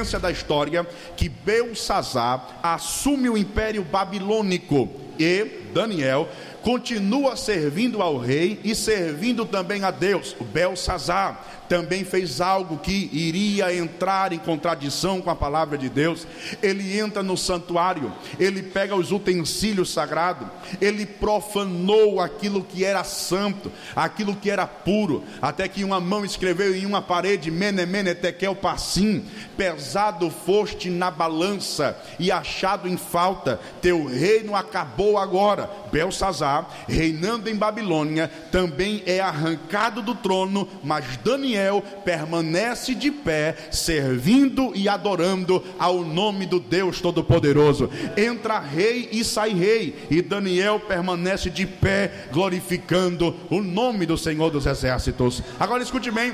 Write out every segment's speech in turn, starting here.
sequência da história que Belsazar assume o império babilônico. E Daniel continua servindo ao rei e servindo também a Deus, o Belsazar também fez algo que iria entrar em contradição com a palavra de Deus. Ele entra no santuário, ele pega os utensílios sagrados, ele profanou aquilo que era santo, aquilo que era puro, até que uma mão escreveu em uma parede: Mene, mene, tekel, passim, pesado foste na balança e achado em falta, teu reino acabou agora. Belsazar, reinando em Babilônia, também é arrancado do trono, mas Daniel Daniel permanece de pé, servindo e adorando ao nome do Deus Todo-Poderoso. Entra rei e sai rei, e Daniel permanece de pé, glorificando o nome do Senhor dos Exércitos. Agora escute bem: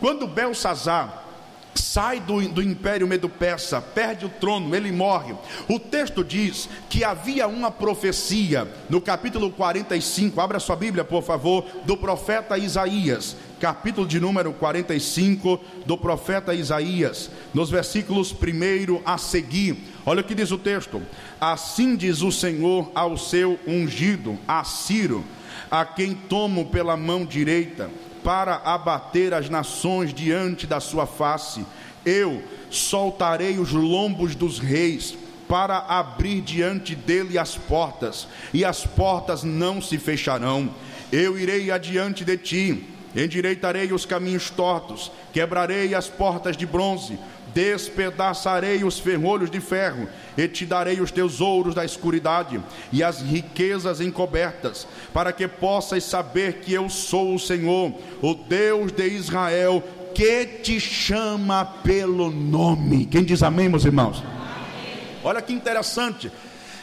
quando Belsazar sai do, do império medo-persa, perde o trono, ele morre. O texto diz que havia uma profecia no capítulo 45, abra sua Bíblia, por favor, do profeta Isaías, capítulo de número 45 do profeta Isaías, nos versículos 1 a seguir. Olha o que diz o texto: Assim diz o Senhor ao seu ungido, a Ciro, a quem tomo pela mão direita para abater as nações diante da sua face. Eu soltarei os lombos dos reis para abrir diante dele as portas, e as portas não se fecharão. Eu irei adiante de ti, endireitarei os caminhos tortos, quebrarei as portas de bronze, despedaçarei os ferrolhos de ferro, e te darei os tesouros da escuridade e as riquezas encobertas, para que possas saber que eu sou o Senhor, o Deus de Israel, que te chama pelo nome. Quem diz amém, meus irmãos? Olha que interessante.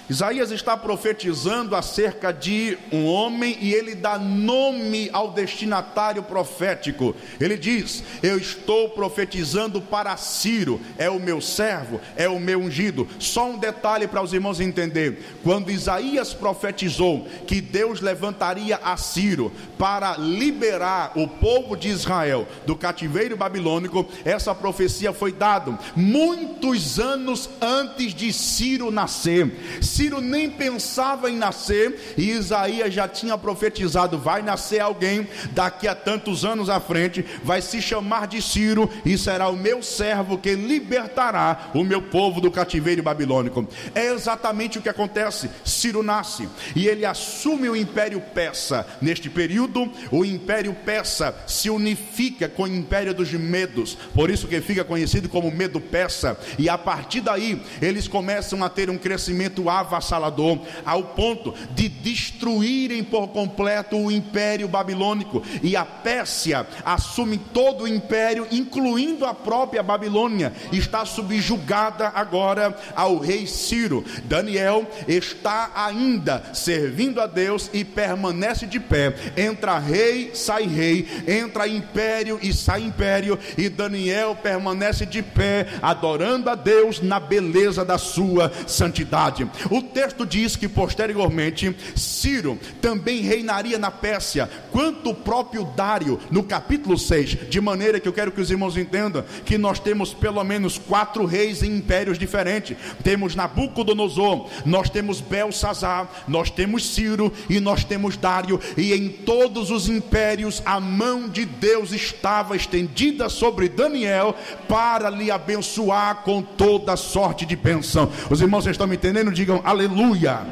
Isaías está profetizando acerca de um homem e ele dá nome ao destinatário profético. Ele diz: Eu estou profetizando para Ciro, é o meu servo, é o meu ungido. Só um detalhe para os irmãos entender: quando Isaías profetizou que Deus levantaria a Ciro para liberar o povo de Israel do cativeiro babilônico, essa profecia foi dada muitos anos antes de Ciro nascer. Ciro nem pensava em nascer e Isaías já tinha profetizado: vai nascer alguém daqui a tantos anos à frente, vai se chamar de Ciro e será o meu servo que libertará o meu povo do cativeiro babilônico. É exatamente o que acontece. Ciro nasce e ele assume o império persa. Neste período, o império persa se unifica com o império dos medos, por isso que fica conhecido como medo persa. E a partir daí, eles começam a ter um crescimento avassalador avassalador, ao ponto de destruírem por completo o império babilônico. E a Pérsia assume todo o império, incluindo a própria Babilônia, está subjugada agora ao rei Ciro. Daniel está ainda servindo a Deus e permanece de pé. Entra rei, sai rei, entra império e sai império, e Daniel permanece de pé, adorando a Deus na beleza da sua santidade. O o texto diz que posteriormente Ciro também reinaria na Pérsia, quanto o próprio Dário, no capítulo 6, de maneira que eu quero que os irmãos entendam que nós temos pelo menos quatro reis em impérios diferentes. Temos Nabucodonosor, nós temos Belsazar, nós temos Ciro e nós temos Dário, e em todos os impérios a mão de Deus estava estendida sobre Daniel para lhe abençoar com toda sorte de bênção. Os irmãos estão me entendendo? Digam Aleluia.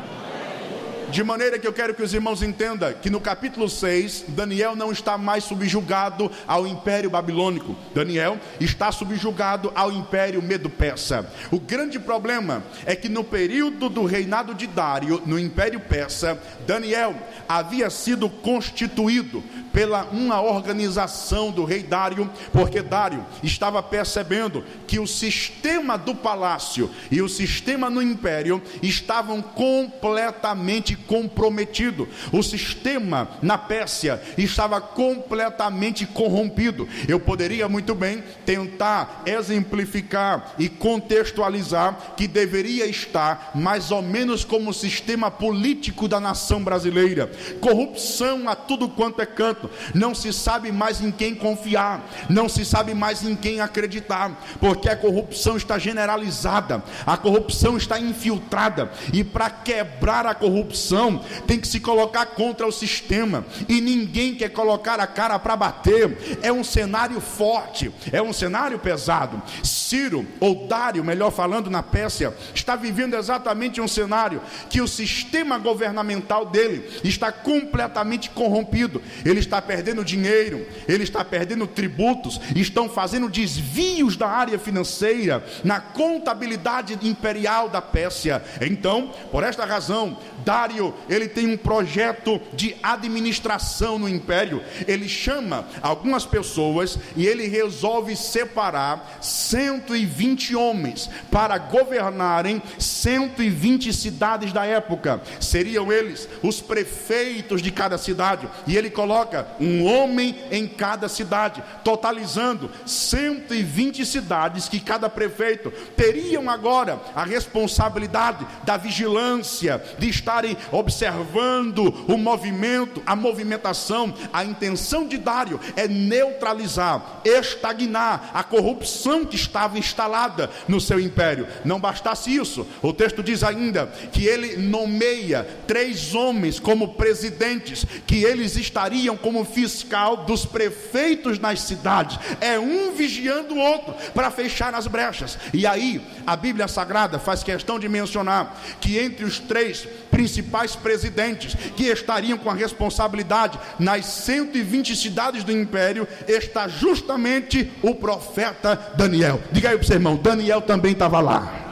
De maneira que eu quero que os irmãos entendam que no capítulo 6, Daniel não está mais subjugado ao império babilônico. Daniel está subjugado ao império medo-persa. O grande problema é que no período do reinado de Dário, no império persa, Daniel havia sido constituído pela uma organização do rei Dário, porque Dário estava percebendo que o sistema do palácio e o sistema no império estavam completamente comprometidos. O sistema na Pérsia estava completamente corrompido. Eu poderia muito bem tentar exemplificar e contextualizar que deveria estar mais ou menos como o sistema político da nação brasileira. Corrupção a tudo quanto é canto momento não se sabe mais em quem confiar, não se sabe mais em quem acreditar, porque a corrupção está generalizada, a corrupção está infiltrada, e para quebrar a corrupção tem que se colocar contra o sistema, e ninguém quer colocar a cara para bater. É um cenário forte, é um cenário pesado. Ciro, ou Dário, melhor falando, na Pérsia, está vivendo exatamente um cenário que o sistema governamental dele está completamente corrompido. Ele está perdendo dinheiro, ele está perdendo tributos, estão fazendo desvios da área financeira na contabilidade imperial da Pérsia. Então, por esta razão, Dário, ele tem um projeto de administração no império. Ele chama algumas pessoas e ele resolve separar 120 homens para governarem 120 cidades da época. Seriam eles os prefeitos de cada cidade. E ele coloca um homem em cada cidade, totalizando 120 cidades que cada prefeito teriam agora a responsabilidade da vigilância, de estarem observando o movimento, a movimentação, a intenção de Dário é neutralizar, estagnar a corrupção que estava instalada no seu império. Não bastasse isso, o texto diz ainda que ele nomeia três homens como presidentes, que eles estariam como fiscal dos prefeitos nas cidades. É um vigiando o outro para fechar as brechas. E aí, a Bíblia Sagrada faz questão de mencionar que entre os três principais presidentes que estariam com a responsabilidade nas 120 cidades do império está justamente o profeta Daniel. Diga aí para o seu irmão, Daniel também estava lá.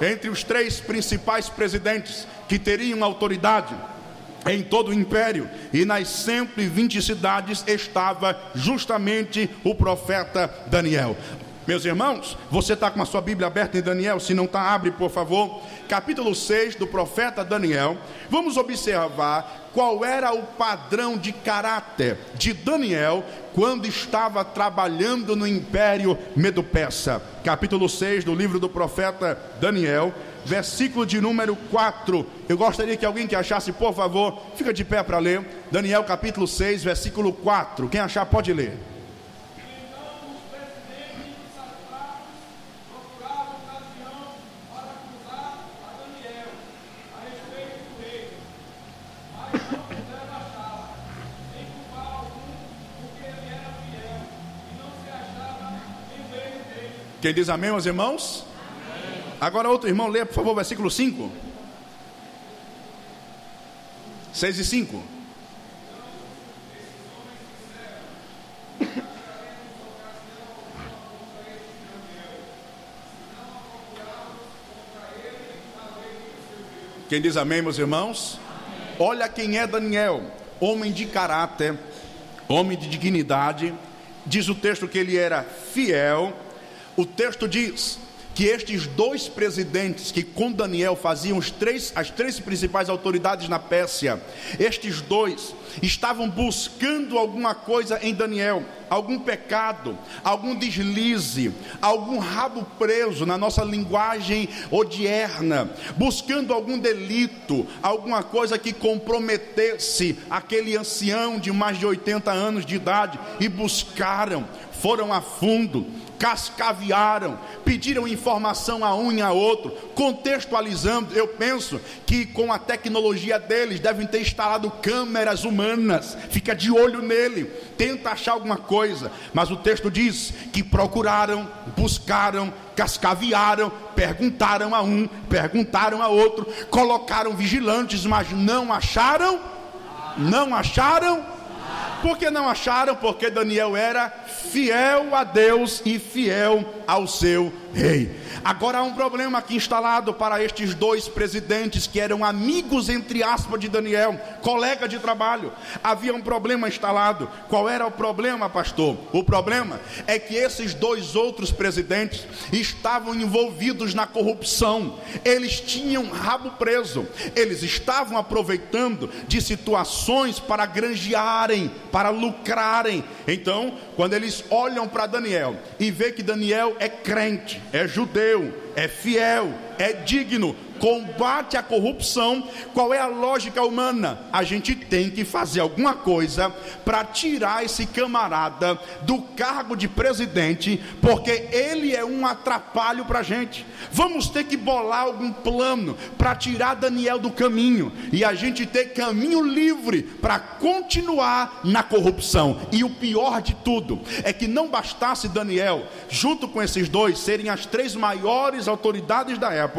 Entre os três principais presidentes que teriam autoridade em todo o império e nas 120 cidades estava justamente o profeta Daniel. Meus irmãos, você está com a sua Bíblia aberta em Daniel? Se não está, abre por favor. Capítulo 6 do profeta Daniel. Vamos observar qual era o padrão de caráter de Daniel quando estava trabalhando no império Medo-Persa. Capítulo 6 do livro do profeta Daniel, versículo de número 4. Eu gostaria que alguém que achasse, por favor, fica de pé para ler. Daniel capítulo 6, versículo 4. Quem achar pode ler. Quem diz amém, meus irmãos? Agora outro irmão, leia por favor, versículo 5. 6 e 5. Quem diz amém, meus irmãos? Amém. Olha quem é Daniel, homem de caráter, homem de dignidade. Diz o texto que ele era fiel o texto diz que estes dois presidentes que com Daniel faziam os três, as três principais autoridades na Pérsia, estes dois estavam buscando alguma coisa em Daniel, algum pecado, algum deslize, algum rabo preso na nossa linguagem odierna, buscando algum delito, alguma coisa que comprometesse aquele ancião de mais de 80 anos de idade e buscaram, foram a fundo, cascaviaram, pediram informação a um e a outro, contextualizando. Eu penso que com a tecnologia deles devem ter instalado câmeras humanas, fica de olho nele, tenta achar alguma coisa. Mas o texto diz que procuraram, buscaram, cascaviaram, perguntaram a um, perguntaram a outro, colocaram vigilantes, mas não acharam, não acharam por que não acharam? Porque Daniel era fiel a Deus e fiel ao seu rei. Agora há um problema aqui instalado para estes dois presidentes que eram amigos, entre aspas, de Daniel, colega de trabalho. Havia um problema instalado. Qual era o problema, pastor? O problema é que esses dois outros presidentes estavam envolvidos na corrupção. Eles tinham rabo preso. Eles estavam aproveitando de situações para granjearem, para lucrarem. Então, quando eles olham para Daniel e vê que Daniel é crente, é judeu, é fiel, é digno, combate a corrupção, qual é a lógica humana? A gente tem que fazer alguma coisa para tirar esse camarada do cargo de presidente, porque ele é um atrapalho para a gente. Vamos ter que bolar algum plano para tirar Daniel do caminho e a gente ter caminho livre para continuar na corrupção. E o pior de tudo é que não bastasse Daniel, junto com esses dois, serem as três maiores autoridades da época,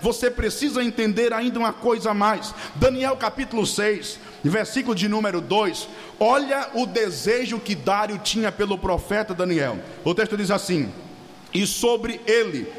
você precisa precisa entender ainda uma coisa a mais. Daniel capítulo 6, versículo de número 2. Olha o desejo que Dário tinha pelo profeta Daniel. O texto diz assim: E sobre ele,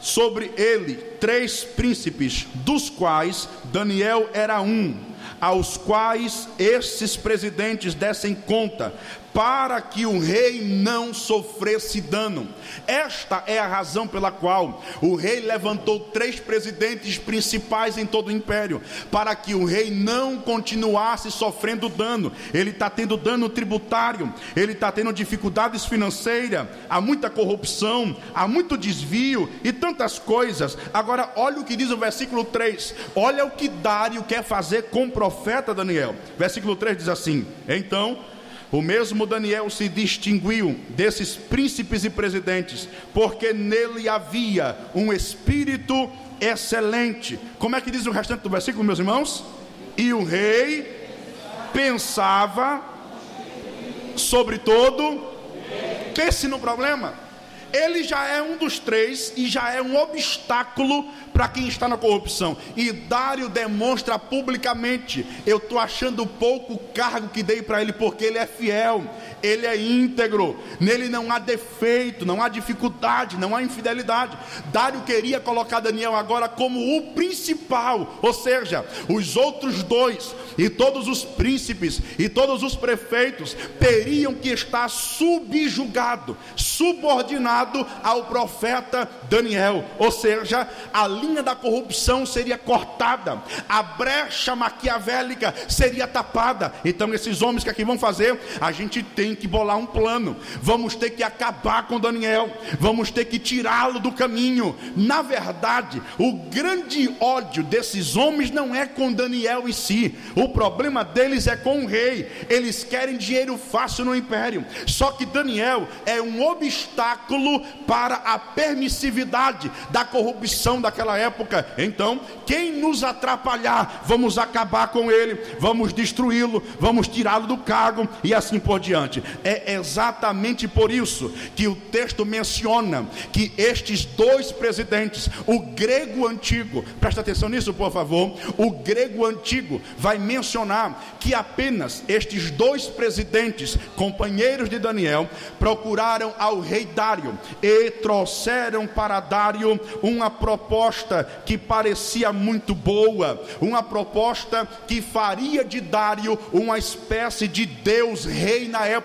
sobre ele, três príncipes, dos quais Daniel era um, aos quais esses presidentes dessem conta, para que o rei não sofresse dano. Esta é a razão pela qual o rei levantou três presidentes principais em todo o império, para que o rei não continuasse sofrendo dano. Ele está tendo dano tributário, ele está tendo dificuldades financeiras, há muita corrupção, há muito desvio e tantas coisas. Agora, olha o que diz o versículo 3: olha o que Dário quer fazer com o profeta Daniel. Versículo 3 diz assim: Então o mesmo Daniel se distinguiu desses príncipes e presidentes, porque nele havia um espírito excelente. Como é que diz o restante do versículo, meus irmãos? E o rei pensava sobre todo, pense no problema. Ele já é um dos três e já é um obstáculo para quem está na corrupção. E Dário demonstra publicamente: eu estou achando pouco o cargo que dei para ele, porque ele é fiel, ele é íntegro, nele não há defeito, não há dificuldade, não há infidelidade. Dário queria colocar Daniel agora como o principal, ou seja, os outros dois, e todos os príncipes, e todos os prefeitos teriam que estar subjugado, subordinado ao profeta Daniel, ou seja, ali linha da corrupção seria cortada, a brecha maquiavélica seria tapada. Então, esses homens que aqui vão fazer, a gente tem que bolar um plano. Vamos ter que acabar com Daniel, vamos ter que tirá-lo do caminho. Na verdade, o grande ódio desses homens não é com Daniel em si, o problema deles é com o rei. Eles querem dinheiro fácil no império. Só que Daniel é um obstáculo para a permissividade da corrupção daquela época. Então, quem nos atrapalhar, vamos acabar com ele, vamos destruí-lo, vamos tirá-lo do cargo e assim por diante. É exatamente por isso que o texto menciona que estes dois presidentes, o grego antigo, presta atenção nisso, por favor. O grego antigo vai mencionar que apenas estes dois presidentes, companheiros de Daniel, procuraram ao rei Dário e trouxeram para Dário uma proposta que parecia muito boa, uma proposta que faria de Dário uma espécie de Deus rei na época.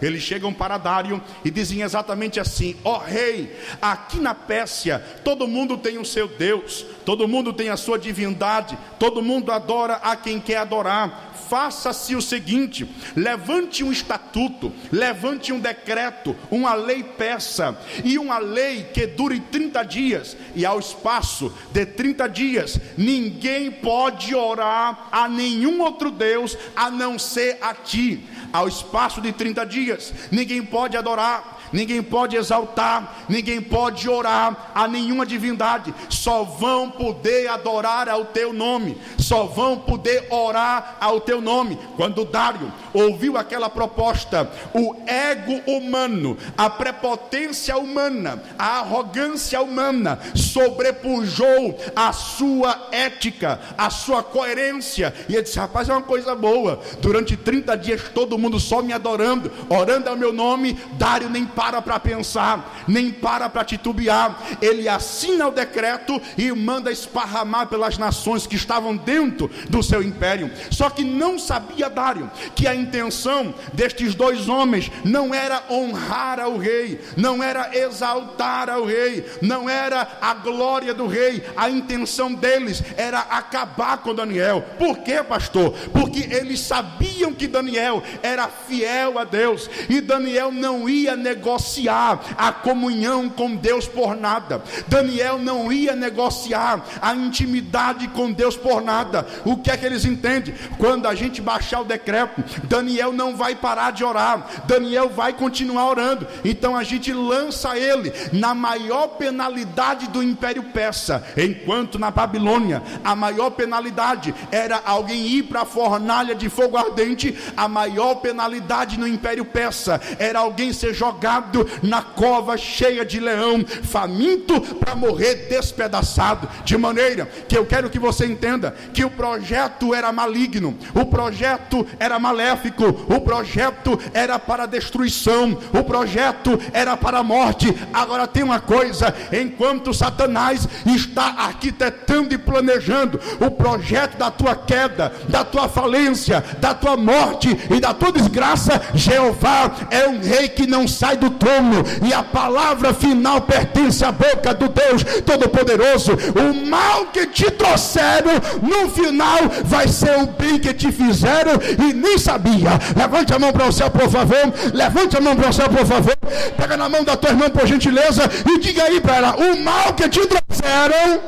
Eles chegam para Dário e dizem exatamente assim: Ó oh, rei, aqui na Pérsia todo mundo tem o seu Deus, todo mundo tem a sua divindade, todo mundo adora a quem quer adorar faça-se o seguinte: levante um estatuto, levante um decreto, uma lei peça, e uma lei que dure 30 dias, e ao espaço de 30 dias, ninguém pode orar a nenhum outro Deus a não ser a ti. Ao espaço de 30 dias, ninguém pode adorar ninguém pode exaltar, ninguém pode orar a nenhuma divindade, só vão poder adorar ao teu nome, só vão poder orar ao teu nome. Quando Dário ouviu aquela proposta, o ego humano, a prepotência humana, a arrogância humana sobrepujou a sua ética, a sua coerência, e ele disse: Rapaz, é uma coisa boa. Durante 30 dias todo mundo só me adorando, orando ao meu nome, Dário nem para para pensar, nem para para titubear. Ele assina o decreto e manda esparramar pelas nações que estavam dentro do seu império. Só que não sabia Dário que a intenção destes dois homens não era honrar ao rei, não era exaltar ao rei, não era a glória do rei. A intenção deles era acabar com Daniel. Por quê, pastor? Porque eles sabiam que Daniel era fiel a Deus e Daniel não ia negociar negociar a comunhão com Deus por nada. Daniel não ia negociar a intimidade com Deus por nada. O que é que eles entendem? Quando a gente baixar o decreto, Daniel não vai parar de orar, Daniel vai continuar orando. Então a gente lança ele na maior penalidade do Império Persa, enquanto na Babilônia a maior penalidade era alguém ir para a fornalha de fogo ardente, a maior penalidade no Império Persa era alguém ser jogado na cova cheia de leão, faminto para morrer despedaçado. De maneira que eu quero que você entenda que o projeto era maligno, o projeto era maléfico, o projeto era para destruição, o projeto era para a morte. Agora tem uma coisa: enquanto Satanás está arquitetando e planejando o projeto da tua queda, da tua falência, da tua morte e da tua desgraça, Jeová é um rei que não sai do trono, e a palavra final pertence à boca do Deus Todo-Poderoso. O mal que te trouxeram, no final, vai ser o bem que te fizeram e nem sabia. Levante a mão para o céu, por favor. Levante a mão para o céu, por favor. Pega na mão da tua irmã, por gentileza, e diga aí para ela: o mal que te trouxeram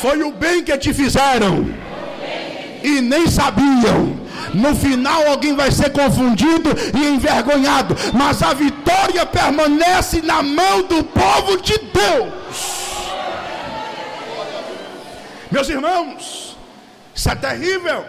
foi o bem que te fizeram e nem sabiam. No final alguém vai ser confundido e envergonhado, mas a vitória permanece na mão do povo de Deus. Meus irmãos, isso é terrível.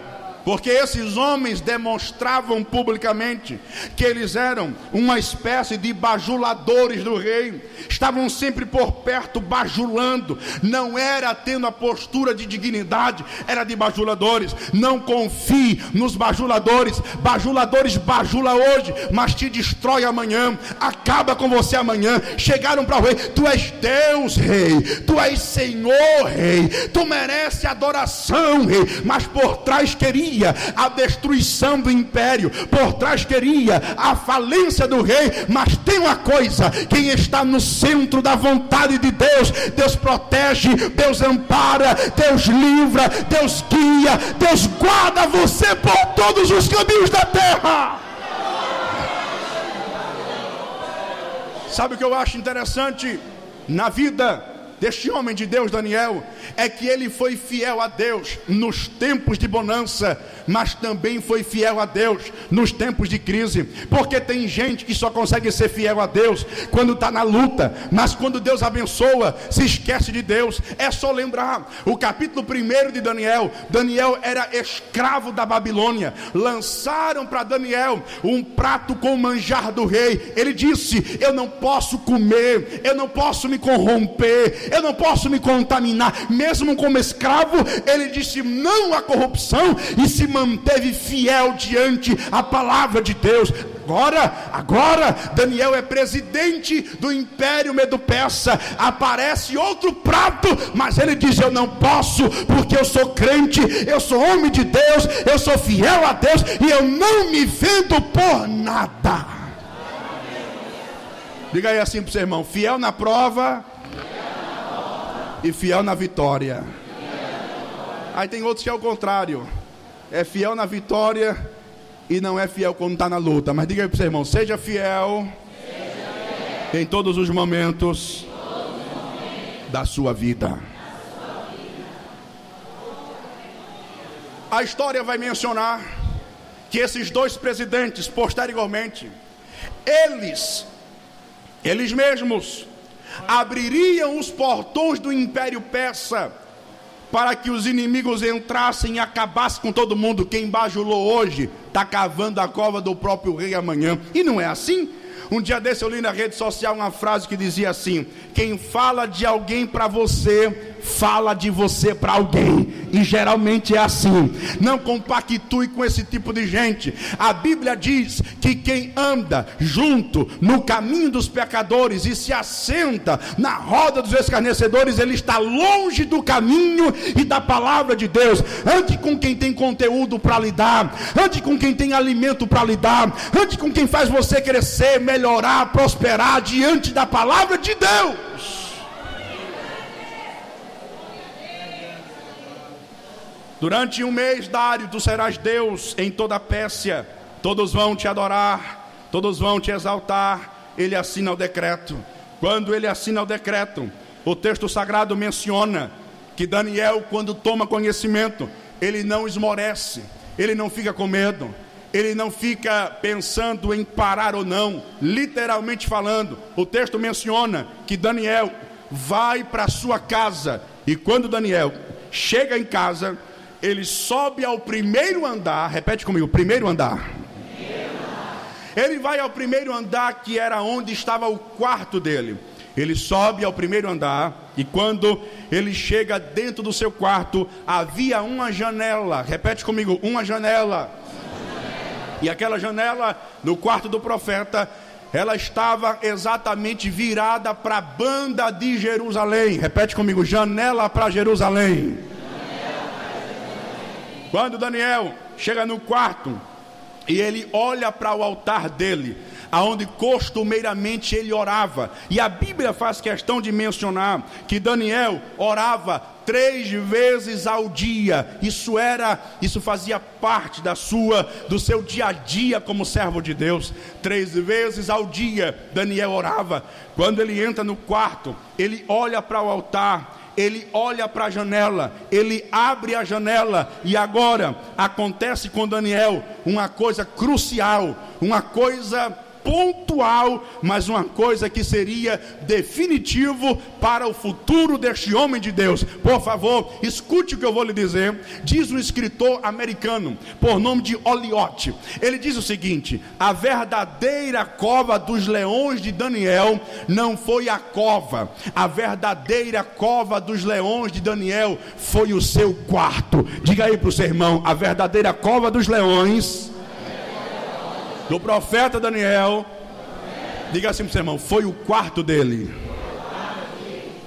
Porque esses homens demonstravam publicamente que eles eram uma espécie de bajuladores do rei, estavam sempre por perto bajulando, não era tendo a postura de dignidade, era de bajuladores. Não confie nos bajuladores, bajuladores bajula hoje, mas te destrói amanhã, acaba com você amanhã. Chegaram para o rei: Tu és Deus, rei, tu és Senhor, rei, tu mereces adoração, rei, mas por trás queria queria a destruição do império, por trás queria a falência do rei, mas tem uma coisa: quem está no centro da vontade de Deus, Deus protege, Deus ampara, Deus livra, Deus guia, Deus guarda você por todos os caminhos da terra. Sabe o que eu acho interessante? Na vida deste homem de Deus, Daniel, é que ele foi fiel a Deus nos tempos de bonança, mas também foi fiel a Deus nos tempos de crise, porque tem gente que só consegue ser fiel a Deus quando está na luta, mas quando Deus abençoa, se esquece de Deus. É só lembrar o capítulo 1 de Daniel: Daniel era escravo da Babilônia, lançaram para Daniel um prato com manjar do rei. Ele disse: Eu não posso comer, eu não posso me corromper, eu não posso me contaminar, mesmo como escravo. Ele disse não à corrupção e se manteve fiel diante a palavra de Deus. Agora, agora, Daniel é presidente do Império Medo-Persa. Aparece outro prato, mas ele diz: Eu não posso, porque eu sou crente, eu sou homem de Deus, eu sou fiel a Deus e eu não me vendo por nada. Diga aí assim para o seu irmão: fiel na prova, e fiel na vitória. Aí tem outros que é o contrário é fiel na vitória e não é fiel quando está na luta. Mas diga aí para o seu irmão: seja fiel, seja fiel. em todos os momentos, todos os momentos da sua vida. A história vai mencionar que esses dois presidentes, posteriormente, eles, eles mesmos, abririam os portões do Império Persa para que os inimigos entrassem e acabassem com todo mundo. Quem bajulou hoje está cavando a cova do próprio rei amanhã. E não é assim? Um dia desse eu li na rede social uma frase que dizia assim: Quem fala de alguém para você, fala de você para alguém. E geralmente é assim. Não compactue com esse tipo de gente. A Bíblia diz que quem anda junto no caminho dos pecadores e se assenta na roda dos escarnecedores, ele está longe do caminho e da palavra de Deus. Ande com quem tem conteúdo para lidar, ande com quem tem alimento para lidar, ande com quem faz você crescer, melhorar, prosperar diante da palavra de Deus. Durante um mês, Dário, tu serás Deus em toda a Pérsia, todos vão te adorar, todos vão te exaltar. Ele assina o decreto. Quando ele assina o decreto, o texto sagrado menciona que Daniel, quando toma conhecimento, ele não esmorece, ele não fica com medo, ele não fica pensando em parar ou não, literalmente falando. O texto menciona que Daniel vai para sua casa e quando Daniel chega em casa, ele sobe ao primeiro andar, repete comigo, primeiro andar. Ele vai ao primeiro andar, que era onde estava o quarto dele. Ele sobe ao primeiro andar e quando ele chega dentro do seu quarto, havia uma janela. Repete comigo, uma janela. E aquela janela no quarto do profeta, ela estava exatamente virada para a banda de Jerusalém. Repete comigo, janela para Jerusalém. Quando Daniel chega no quarto e ele olha para o altar dele, aonde costumeiramente ele orava. E a Bíblia faz questão de mencionar que Daniel orava três vezes ao dia. Isso era, isso fazia parte da sua, do seu dia a dia como servo de Deus. Três vezes ao dia Daniel orava. Quando ele entra no quarto, ele olha para o altar ele olha para a janela, ele abre a janela, e agora acontece com Daniel uma coisa crucial, uma coisa pontual, mas uma coisa que seria definitivo para o futuro deste homem de Deus. Por favor, escute o que eu vou lhe dizer. Diz um escritor americano, por nome de Oliote. Ele diz o seguinte: a verdadeira cova dos leões de Daniel não foi a cova, a verdadeira cova dos leões de Daniel foi o seu quarto. Diga aí para o seu irmão: a verdadeira cova dos leões do profeta Daniel. Diga assim para o seu irmão: foi o quarto dele.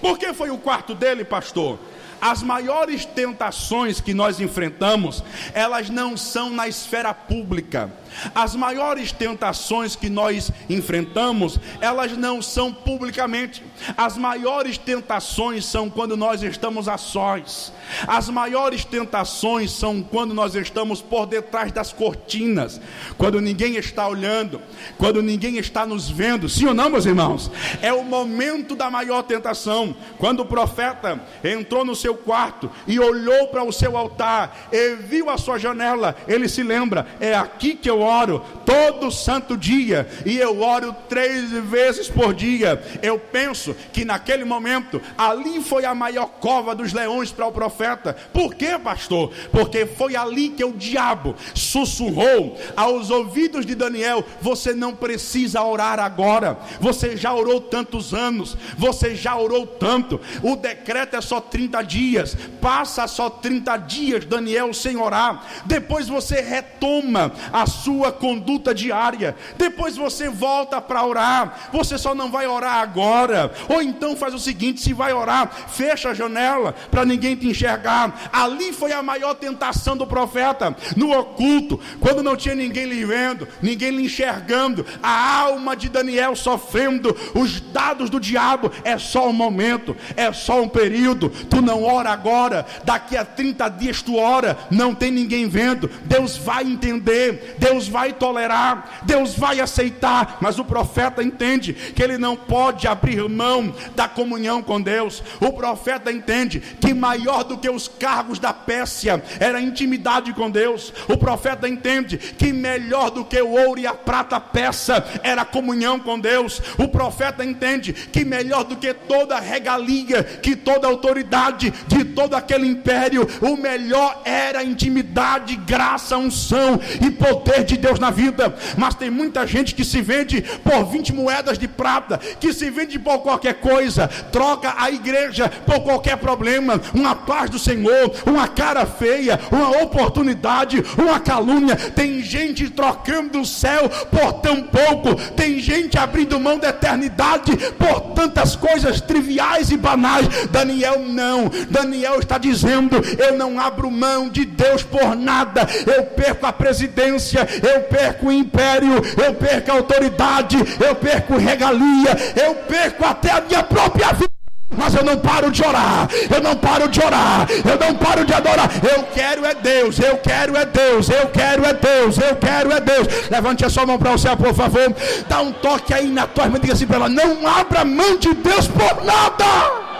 Por que foi o quarto dele, pastor? As maiores tentações que nós enfrentamos, elas não são na esfera pública. As maiores tentações que nós enfrentamos, elas não são publicamente. As maiores tentações são quando nós estamos a sós. As maiores tentações são quando nós estamos por detrás das cortinas, quando ninguém está olhando, quando ninguém está nos vendo. Sim ou não, meus irmãos? É o momento da maior tentação. Quando o profeta entrou no seu quarto e olhou para o seu altar e viu a sua janela, ele se lembra: é aqui que eu oro todo santo dia e eu oro três vezes por dia. Eu penso que naquele momento ali foi a maior cova dos leões para o profeta. Por quê, pastor? Porque foi ali que o diabo sussurrou aos ouvidos de Daniel: você não precisa orar agora. Você já orou tantos anos, você já orou tanto. O decreto é só 30 dias. Passa só 30 dias, Daniel, sem orar. Depois você retoma a sua sua conduta diária. Depois você volta para orar. Você só não vai orar agora. Ou então faz o seguinte: se vai orar, fecha a janela para ninguém te enxergar. Ali foi a maior tentação do profeta no oculto, quando não tinha ninguém lhe vendo, ninguém lhe enxergando. A alma de Daniel sofrendo os dados do diabo. É só um momento, é só um período. Tu não ora agora, daqui a 30 dias tu ora, não tem ninguém vendo. Deus vai entender. Deus Deus vai tolerar, Deus vai aceitar, mas o profeta entende que ele não pode abrir mão da comunhão com Deus. O profeta entende que maior do que os cargos da Pérsia era a intimidade com Deus. O profeta entende que melhor do que o ouro e a prata peça era a comunhão com Deus. O profeta entende que melhor do que toda regalia, que toda autoridade de todo aquele império, o melhor era intimidade, graça, unção e poder de Deus na vida, mas tem muita gente que se vende por 20 moedas de prata, que se vende por qualquer coisa, troca a igreja por qualquer problema, uma paz do Senhor, uma cara feia, uma oportunidade, uma calúnia. Tem gente trocando o céu por tão pouco, tem gente abrindo mão da eternidade por tantas coisas triviais e banais. Daniel não, Daniel está dizendo: Eu não abro mão de Deus por nada, eu perco a presidência, eu perco o império, eu perco a autoridade, eu perco regalia, eu perco até a minha própria vida mas eu não paro de orar, eu não paro de orar, eu não paro de adorar. Eu quero é Deus, eu quero é Deus, eu quero é Deus, eu quero é Deus. Levante a sua mão para o céu, por favor. Dá um toque aí na tua irmã diga assim para ela: não abra mão de Deus por nada.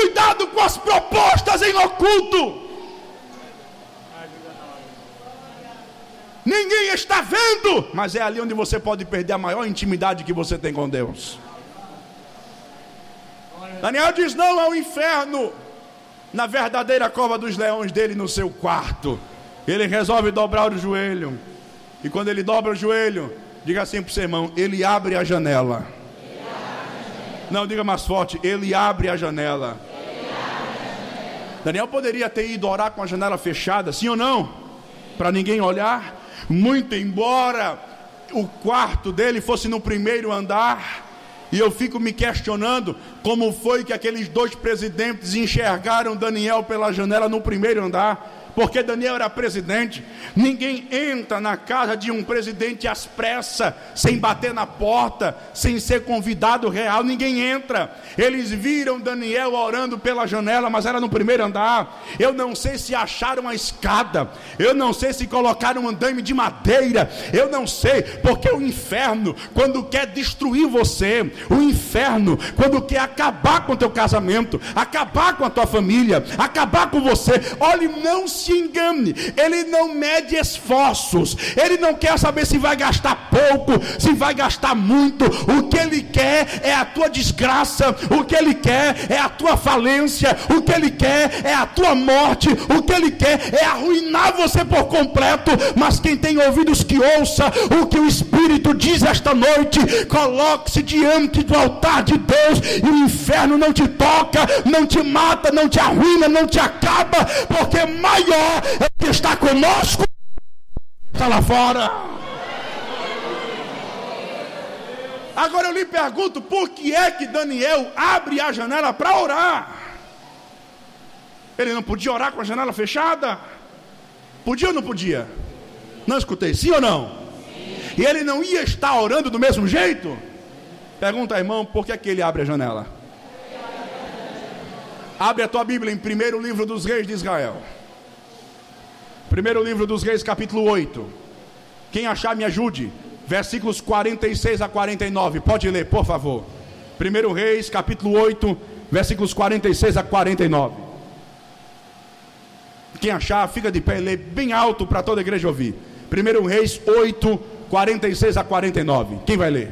Cuidado com as propostas em oculto. Ninguém está vendo, mas é ali onde você pode perder a maior intimidade que você tem com Deus. Daniel diz não ao inferno, na verdadeira cova dos leões dele no seu quarto. Ele resolve dobrar o joelho, e quando ele dobra o joelho, diga assim para o seu irmão: ele abre a janela. Não, diga mais forte: ele abre a janela. Daniel poderia ter ido orar com a janela fechada, sim ou não? Para ninguém olhar. Muito embora o quarto dele fosse no primeiro andar, e eu fico me questionando como foi que aqueles dois presidentes enxergaram Daniel pela janela no primeiro andar porque Daniel era presidente. Ninguém entra na casa de um presidente às pressas, sem bater na porta, sem ser convidado real. Ninguém entra. Eles viram Daniel orando pela janela, mas era no primeiro andar. Eu não sei se acharam a escada. Eu não sei se colocaram um andame de madeira. Eu não sei, porque o inferno, quando quer destruir você, o inferno, quando quer acabar com o teu casamento, acabar com a tua família, acabar com você, olhe, não se se engane, ele não mede esforços, ele não quer saber se vai gastar pouco, se vai gastar muito. O que ele quer é a tua desgraça, o que ele quer é a tua falência, o que ele quer é a tua morte, o que ele quer é arruinar você por completo. Mas quem tem ouvidos que ouça o que o Espírito diz esta noite, coloque-se diante do altar de Deus e o inferno não te toca, não te mata, não te arruina, não te acaba, porque maior maior é que está conosco, está lá fora. Agora eu lhe pergunto, por que é que Daniel abre a janela para orar? Ele não podia orar com a janela fechada? Podia ou não podia? Não escutei, sim ou não? Sim. E ele não ia estar orando do mesmo jeito? Pergunta, irmão, por que, é que ele abre a janela? Abre a tua Bíblia em primeiro livro dos reis de Israel. Primeiro livro dos Reis, capítulo 8. Quem achar, me ajude. Versículos 46 a 49. Pode ler, por favor. Primeiro Reis, capítulo 8, versículos 46 a 49. Quem achar, fica de pé e lê bem alto para toda a igreja ouvir. Primeiro Reis 8, 46 a 49. Quem vai ler?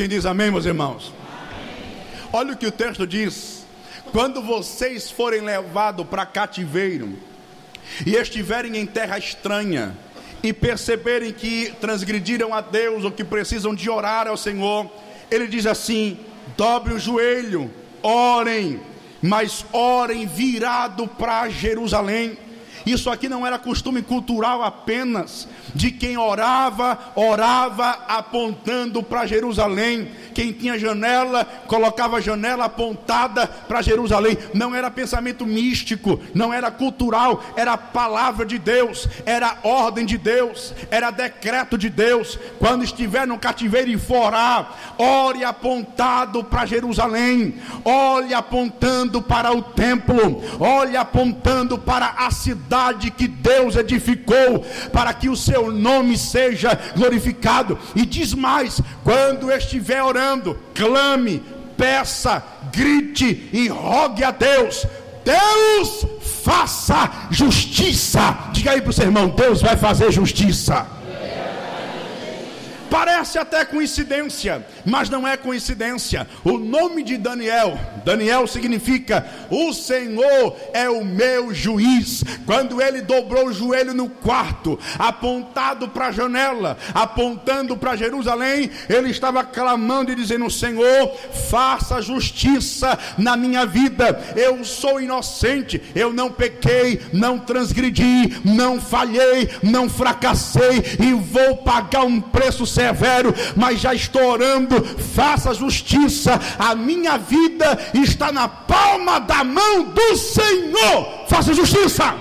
Quem diz amém, meus irmãos? Olha o que o texto diz: quando vocês forem levados para cativeiro e estiverem em terra estranha, e perceberem que transgrediram a Deus ou que precisam de orar ao Senhor, ele diz assim: dobre o joelho, orem, mas orem virado para Jerusalém. Isso aqui não era costume cultural apenas de quem orava, orava apontando para Jerusalém. quem tinha janela, colocava a janela apontada para Jerusalém. Não era pensamento místico, não era cultural, era palavra de Deus, era ordem de Deus, era decreto de Deus. Quando estiver no cativeiro e forar, ore apontado para Jerusalém, olhe apontando para o templo, olhe apontando para a cidade que Deus edificou, para que o seu nome seja glorificado. E diz mais: quando estiver orando, clame, peça, grite e rogue a Deus. Deus faça justiça. Diga aí para o seu irmão: Deus vai fazer justiça. Parece até coincidência, mas não é coincidência. O nome de Daniel, Daniel significa o Senhor é o meu juiz. Quando ele dobrou o joelho no quarto, apontado para a janela, apontando para Jerusalém, ele estava clamando e dizendo: Senhor, faça justiça na minha vida. Eu sou inocente, eu não pequei, não transgredi, não falhei, não fracassei e vou pagar um preço severo, mas já estou orando, faça justiça. A minha vida está na palma da mão do Senhor. Faça justiça.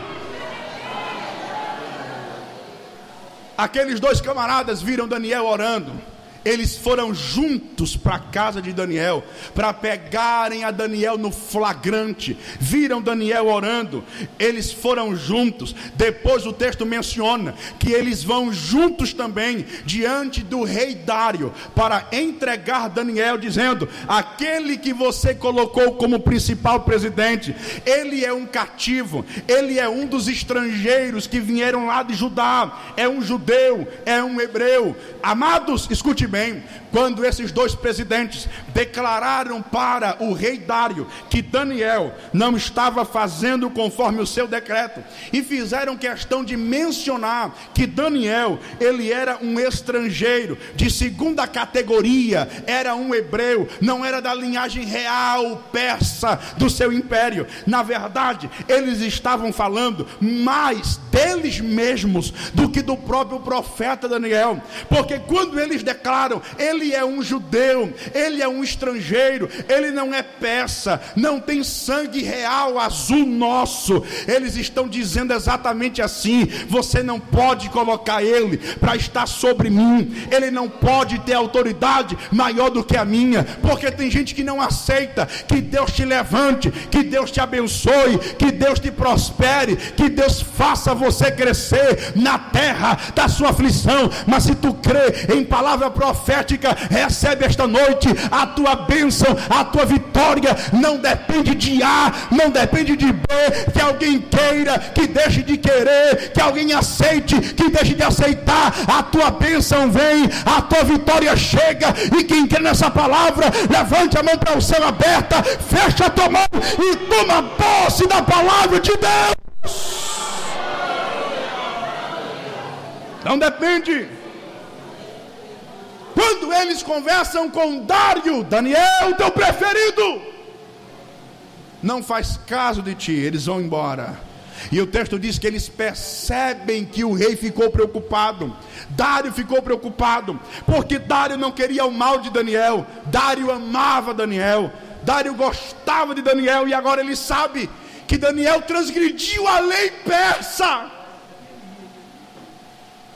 Aqueles dois camaradas viram Daniel orando eles foram juntos para a casa de Daniel, para pegarem a Daniel no flagrante. Viram Daniel orando, eles foram juntos. Depois o texto menciona que eles vão juntos também diante do rei Dário para entregar Daniel, dizendo: aquele que você colocou como principal presidente, ele é um cativo, ele é um dos estrangeiros que vieram lá de Judá, é um judeu, é um hebreu. Amados, escute bem, Name. Quando esses dois presidentes declararam para o rei Dário que Daniel não estava fazendo conforme o seu decreto e fizeram questão de mencionar que Daniel, ele era um estrangeiro de segunda categoria, era um hebreu, não era da linhagem real persa do seu império. Na verdade, eles estavam falando mais deles mesmos do que do próprio profeta Daniel, porque quando eles declaram, ele é um judeu, ele é um estrangeiro, ele não é peça, não tem sangue real azul nosso. Eles estão dizendo exatamente assim: você não pode colocar ele para estar sobre mim, ele não pode ter autoridade maior do que a minha, porque tem gente que não aceita que Deus te levante, que Deus te abençoe, que Deus te prospere, que Deus faça você crescer na terra da sua aflição. Mas se tu crê em palavra profética, recebe esta noite a tua bênção, a tua vitória. Não depende de A, não depende de B. Que alguém queira, que deixe de querer, que alguém aceite, que deixe de aceitar. A tua bênção vem, a tua vitória chega. E quem quer nessa palavra, levante a mão para o céu aberta, fecha a tua mão e toma posse da palavra de Deus. Não depende. Quando eles conversam com Dário, Daniel, teu preferido, não faz caso de ti, eles vão embora. E o texto diz que eles percebem que o rei ficou preocupado. Dário ficou preocupado, porque Dário não queria o mal de Daniel. Dário amava Daniel. Dário gostava de Daniel e agora ele sabe que Daniel transgrediu a lei persa.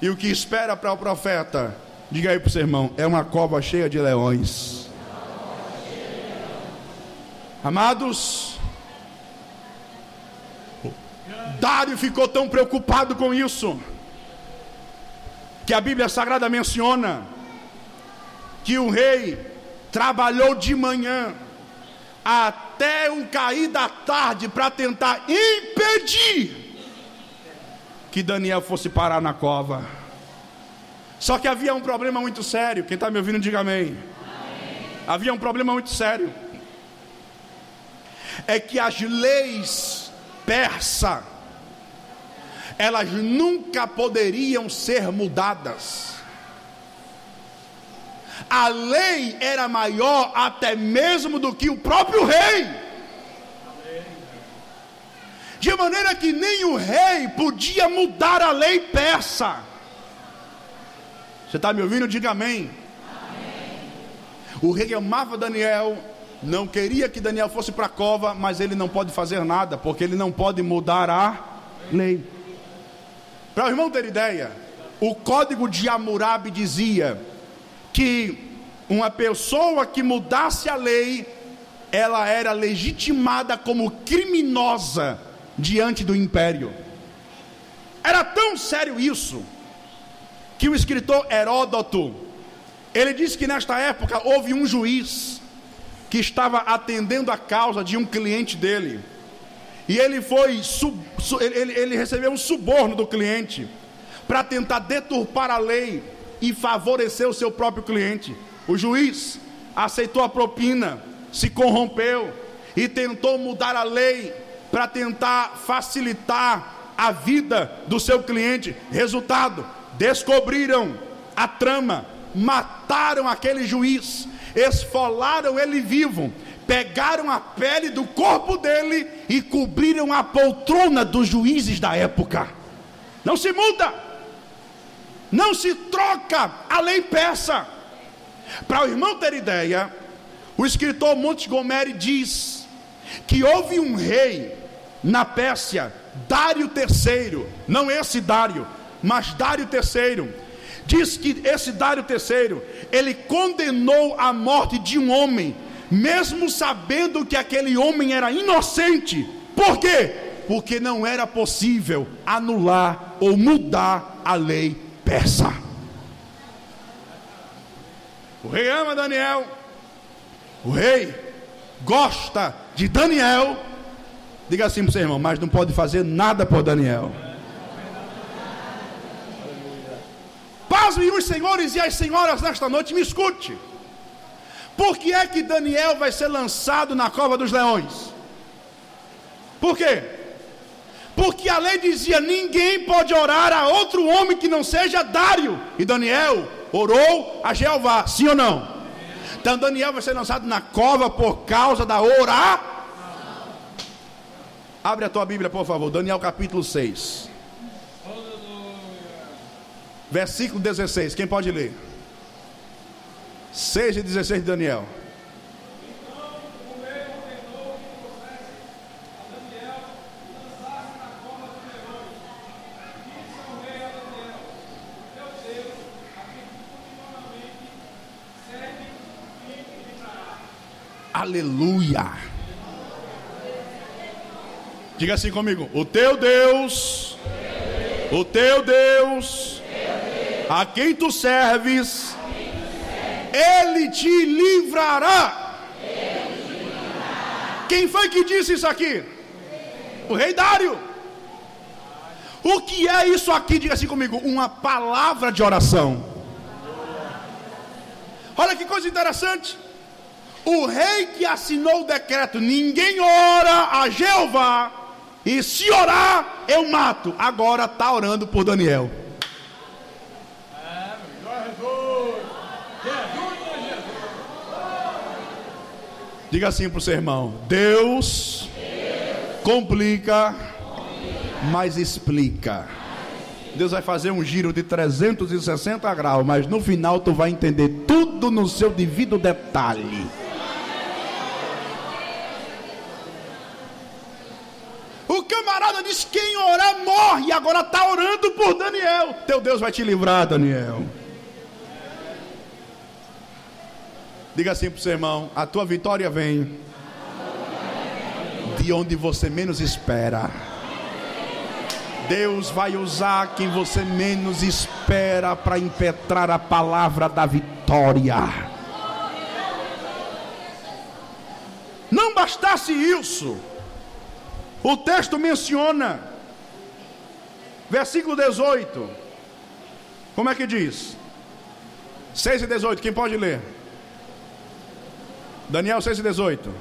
E o que espera para o profeta? Diga aí para o seu irmão: é uma cova cheia de leões. Amados, Dário ficou tão preocupado com isso, que a Bíblia Sagrada menciona que o rei trabalhou de manhã até o cair da tarde para tentar impedir que Daniel fosse parar na cova. Só que havia um problema muito sério. Quem está me ouvindo, diga amém. amém. Havia um problema muito sério. É que as leis persa, elas nunca poderiam ser mudadas. A lei era maior até mesmo do que o próprio rei. De maneira que nem o rei podia mudar a lei persa. Você está me ouvindo? Diga amém. amém. O rei amava Daniel, não queria que Daniel fosse para a cova, mas ele não pode fazer nada, porque ele não pode mudar a lei. Para o irmão ter ideia, o código de Hammurabi dizia que uma pessoa que mudasse a lei, ela era legitimada como criminosa diante do império. Era tão sério isso que o escritor Heródoto ele diz que nesta época houve um juiz que estava atendendo a causa de um cliente dele. E ele foi sub, ele, ele recebeu um suborno do cliente para tentar deturpar a lei e favorecer o seu próprio cliente. O juiz aceitou a propina, se corrompeu e tentou mudar a lei para tentar facilitar a vida do seu cliente. Resultado: descobriram a trama, mataram aquele juiz, esfolaram ele vivo, pegaram a pele do corpo dele e cobriram a poltrona dos juízes da época. Não se muda, não se troca a lei peça. Para o irmão ter ideia, o escritor Montgomery diz que houve um rei na Pérsia, Dário III, não esse Dário, mas Dário III. Diz que esse Dário III, ele condenou a morte de um homem, mesmo sabendo que aquele homem era inocente. Por quê? Porque não era possível anular ou mudar a lei persa. O rei ama Daniel. O rei gosta de Daniel. Diga assim para o seu irmão, mas não pode fazer nada por Daniel. Pasmem os senhores e as senhoras nesta noite, me escute. Por que é que Daniel vai ser lançado na cova dos leões? Por quê? Porque a lei dizia: ninguém pode orar a outro homem que não seja Dário. E Daniel orou a Jeová, sim ou não? Então Daniel vai ser lançado na cova por causa da oração. Abre a tua Bíblia, por favor, Daniel capítulo 6. Versículo 16, quem pode ler? 6 e 16 de Daniel. Aleluia. Diga assim comigo: O teu Deus, o teu Deus, a quem tu serves, Ele te livrará. Quem foi que disse isso aqui? O rei Dário. O que é isso aqui? Diga assim comigo: uma palavra de oração. Olha que coisa interessante. O rei que assinou o decreto, ninguém ora a Jeová, e se orar, eu mato. Agora está orando por Daniel. Diga assim para o seu irmão: Deus, Deus complica, complica, mas explica. Deus vai fazer um giro de 360 graus, mas no final tu vai entender tudo no seu devido detalhe. O camarada diz: quem orar morre, agora está orando por Daniel. Teu Deus vai te livrar, Daniel. Diga assim para o seu irmão: a tua vitória vem de onde você menos espera. Deus vai usar quem você menos espera para impetrar a palavra da vitória. Não bastasse isso, o texto menciona, versículo 18, como é que diz? 6 e 18, quem pode ler? Daniel 6 e 18.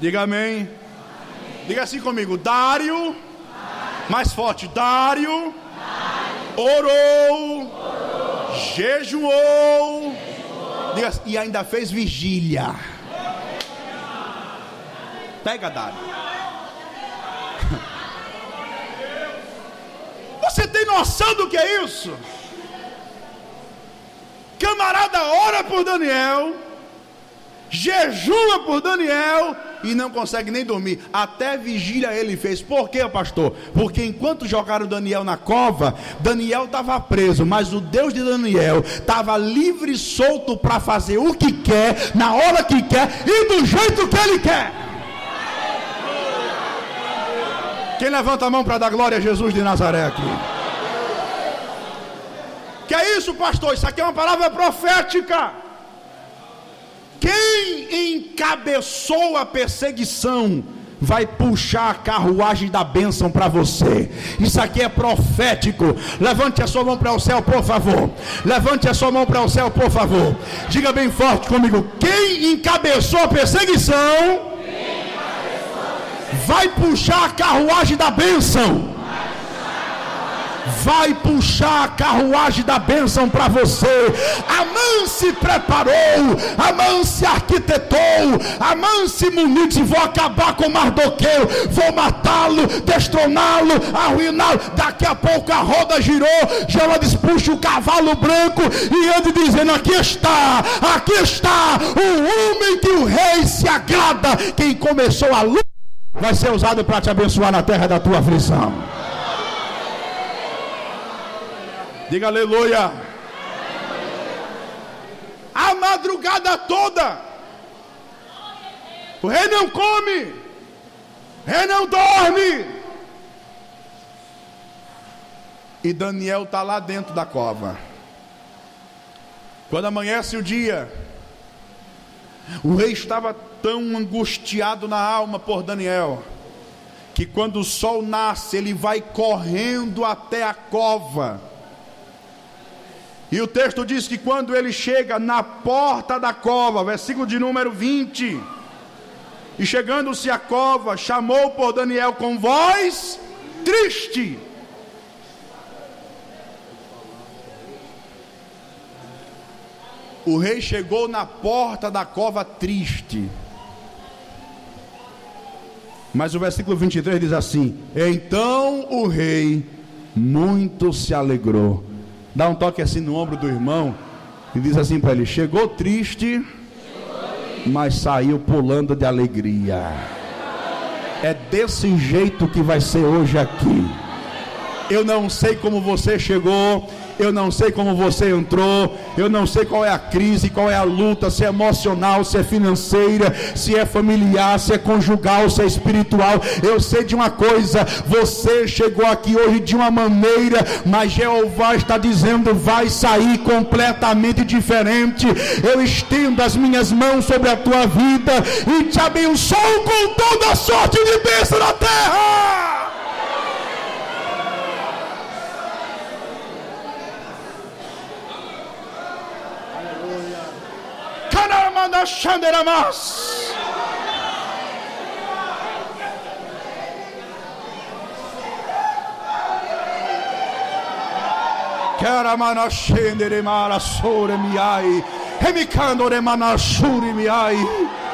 Diga amém. amém. Diga assim comigo: Dário, Dário. mais forte, Dário orou, orou jejuou, jejuou. Diga, e ainda fez vigília. Pega, Dário. Você noção do que é isso? Camarada ora por Daniel, jejua por Daniel e não consegue nem dormir. Até vigília ele fez. Por quê, pastor? Porque enquanto jogaram Daniel na cova, Daniel estava preso, mas o Deus de Daniel estava livre e solto para fazer o que quer, na hora que quer e do jeito que ele quer. Quem levanta a mão para dar glória a Jesus de Nazaré aqui? Que é isso, pastor? Isso aqui é uma palavra profética. Quem encabeçou a perseguição vai puxar a carruagem da bênção para você. Isso aqui é profético. Levante a sua mão para o céu, por favor. Levante a sua mão para o céu, por favor. Diga bem forte comigo: quem encabeçou a perseguição vai puxar a carruagem da bênção vai puxar a carruagem da bênção para você. Amã se preparou, Amã se arquitetou, Amã se muniu, vou acabar com Mardoqueu, vou matá-lo, destroná-lo, arruiná-lo. Daqui a pouco a roda girou, Jeová puxa o cavalo branco e ande dizendo: Aqui está, aqui está o homem que o rei se agrada. Quem começou a luta vai ser usado para te abençoar na terra da tua aflição. Diga aleluia. A madrugada toda. O rei não come. O rei não dorme. E Daniel está lá dentro da cova. Quando amanhece o dia, o rei estava tão angustiado na alma por Daniel, que quando o sol nasce, ele vai correndo até a cova e o texto diz que quando ele chega na porta da cova, versículo de número 20, e chegando-se à cova, chamou por Daniel com voz triste. O rei chegou na porta da cova triste. Mas o versículo 23 diz assim: Então o rei muito se alegrou dá um toque assim no ombro do irmão e diz assim para ele: Chegou triste, mas saiu pulando de alegria. É desse jeito que vai ser hoje aqui. Eu não sei como você chegou, eu não sei como você entrou, eu não sei qual é a crise, qual é a luta, se é emocional, se é financeira, se é familiar, se é conjugal, se é espiritual. Eu sei de uma coisa: você chegou aqui hoje de uma maneira, mas Jeová está dizendo: vai sair completamente diferente. Eu estendo as minhas mãos sobre a tua vida e te abençoo com toda a sorte de bênção na terra. Kanamanda Shanderamas. Karamana Shendere Mara Sore Miai. Hemikando Remana Shuri Miai.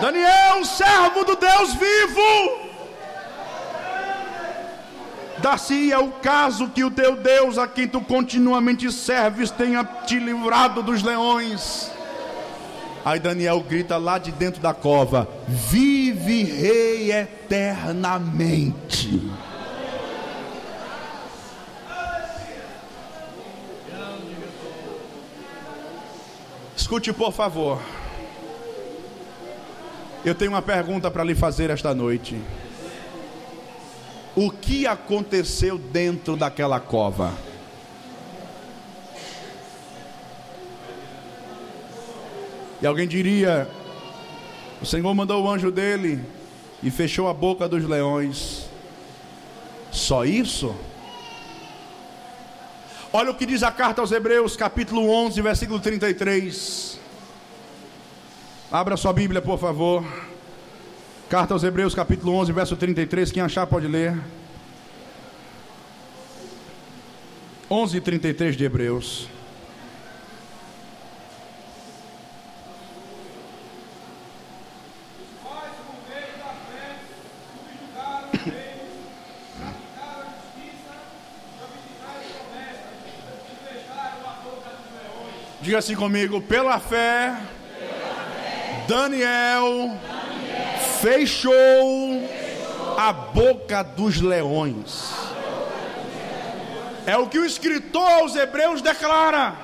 Daniel, servo do Deus vivo. Dar-se é o caso que o teu Deus, a quem tu continuamente serves, tenha te livrado dos leões. Aí Daniel grita lá de dentro da cova: Vive, Rei, eternamente. Escute, por favor. Eu tenho uma pergunta para lhe fazer esta noite. O que aconteceu dentro daquela cova? E alguém diria: o Senhor mandou o anjo dele e fechou a boca dos leões. Só isso? Olha o que diz a carta aos Hebreus, capítulo 11, versículo 33. Abra sua Bíblia, por favor. Carta aos Hebreus, capítulo 11, verso 33. Quem achar pode ler. 11 e 33 de Hebreus. Diga assim comigo, pela fé, Daniel, fechou, a boca dos leões. É o que o escritor aos Hebreus declara.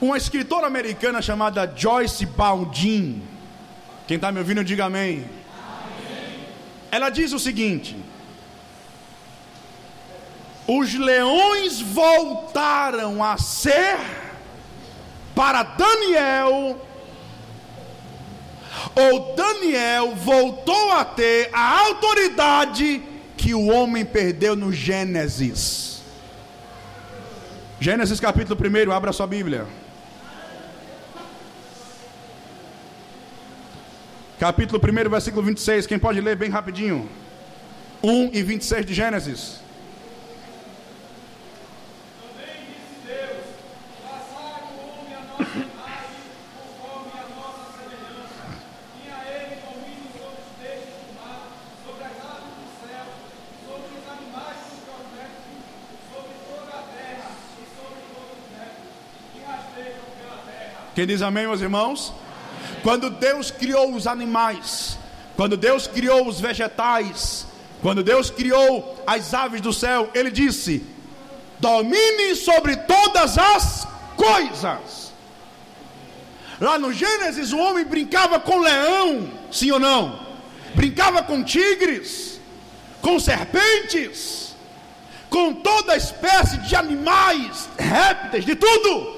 Uma escritora americana chamada Joyce Baldin. Quem está me ouvindo, diga amém. Ela diz o seguinte: os leões voltaram a ser para Daniel, ou Daniel voltou a ter a autoridade que o homem perdeu no Gênesis. Gênesis capítulo 1, abra sua Bíblia. Capítulo 1, versículo 26. Quem pode ler bem rapidinho? 1 e 26 de Gênesis. Quem diz amém, meus irmãos? Quando Deus criou os animais, quando Deus criou os vegetais, quando Deus criou as aves do céu, Ele disse: domine sobre todas as coisas. Lá no Gênesis, o homem brincava com leão, sim ou não? Brincava com tigres, com serpentes, com toda espécie de animais, répteis, de tudo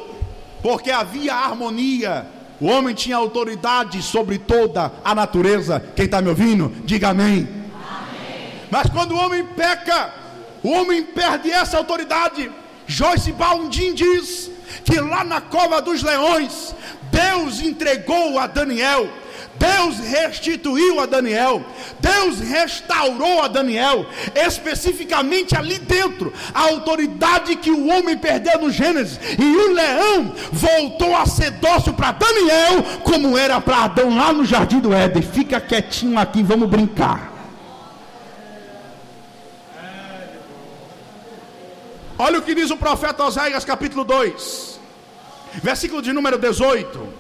porque havia harmonia. O homem tinha autoridade sobre toda a natureza. Quem está me ouvindo, diga amém. amém. Mas quando o homem peca, o homem perde essa autoridade. Joyce Baldin diz que lá na cova dos leões, Deus entregou a Daniel Deus restituiu a Daniel, Deus restaurou a Daniel, especificamente ali dentro, a autoridade que o homem perdeu no Gênesis, e o leão voltou a ser dócil para Daniel, como era para Adão lá no jardim do Éden. Fica quietinho aqui, vamos brincar. Olha o que diz o profeta Oséias, capítulo 2, versículo de número 18.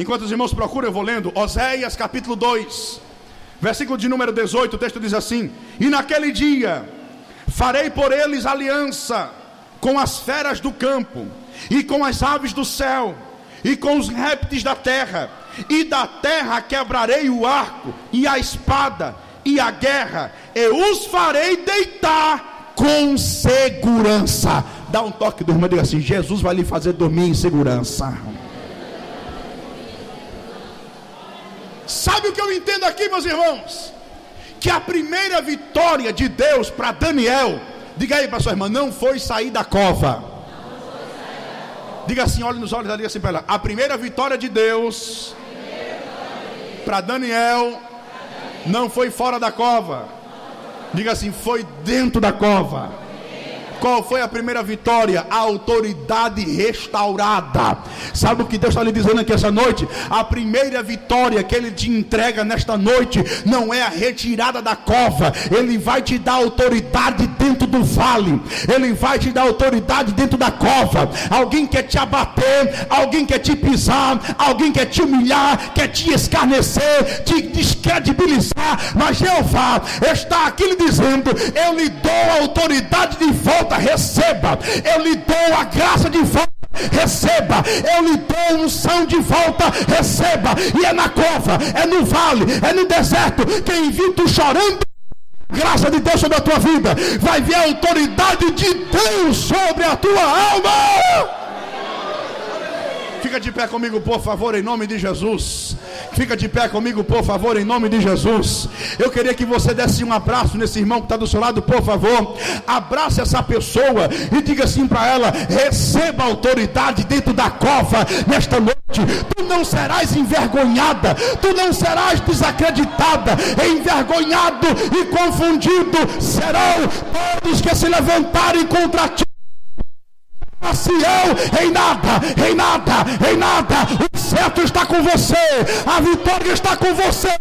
Enquanto os irmãos procuram, eu vou lendo. Oséias capítulo 2, versículo de número 18. O texto diz assim: E naquele dia farei por eles aliança com as feras do campo, e com as aves do céu, e com os répteis da terra, e da terra quebrarei o arco, e a espada, e a guerra, e os farei deitar com segurança. Dá um toque do irmão e diga assim: Jesus vai lhe fazer dormir em segurança. Sabe o que eu entendo aqui, meus irmãos? Que a primeira vitória de Deus para Daniel, diga aí para sua irmã, não foi sair da cova. Diga assim, olhe nos olhos ali assim para ela. A primeira vitória de Deus para Daniel não foi fora da cova. Diga assim, foi dentro da cova. Qual foi a primeira vitória? A autoridade restaurada. Sabe o que Deus está lhe dizendo aqui essa noite? A primeira vitória que Ele te entrega nesta noite não é a retirada da cova, Ele vai te dar autoridade dentro do vale, Ele vai te dar autoridade dentro da cova. Alguém quer te abater, alguém quer te pisar, alguém quer te humilhar, quer te escarnecer, te descredibilizar, mas Jeová está aqui lhe dizendo: Eu lhe dou autoridade de volta receba. Eu lhe dou a graça de volta receba. Eu lhe dou unção de volta, receba. E é na cova, é no vale, é no deserto. Quem viu tu chorando, graça de Deus sobre a tua vida, vai ver a autoridade de Deus sobre a tua alma. Fica de pé comigo, por favor, em nome de Jesus. Fica de pé comigo, por favor, em nome de Jesus. Eu queria que você desse um abraço nesse irmão que está do seu lado, por favor. Abrace essa pessoa e diga assim para ela: receba autoridade dentro da cova nesta noite. Tu não serás envergonhada, tu não serás desacreditada, envergonhado e confundido serão todos que se levantarem contra ti. Sião, em nada, em nada, em nada, o certo está com você, a vitória está com você.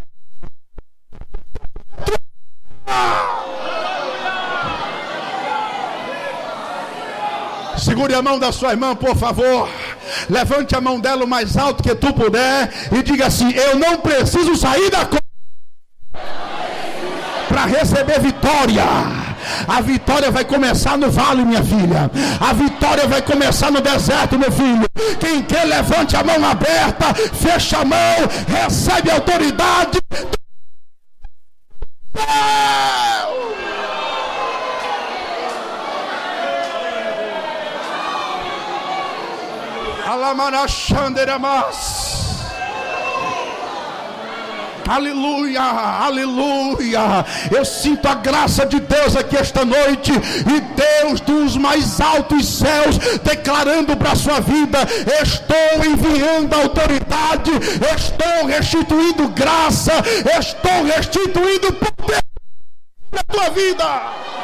Segure a mão da sua irmã, por favor. Levante a mão dela o mais alto que tu puder e diga assim: Eu não preciso sair da para receber vitória. A vitória vai começar no vale, minha filha. A vitória vai começar no deserto, meu filho. Quem quer, levante a mão aberta, fecha a mão, recebe autoridade. Alamanachanderamas. Aleluia, aleluia. Eu sinto a graça de Deus aqui esta noite. E Deus dos mais altos céus declarando para a sua vida: Estou enviando autoridade, estou restituindo graça, estou restituindo poder na tua vida.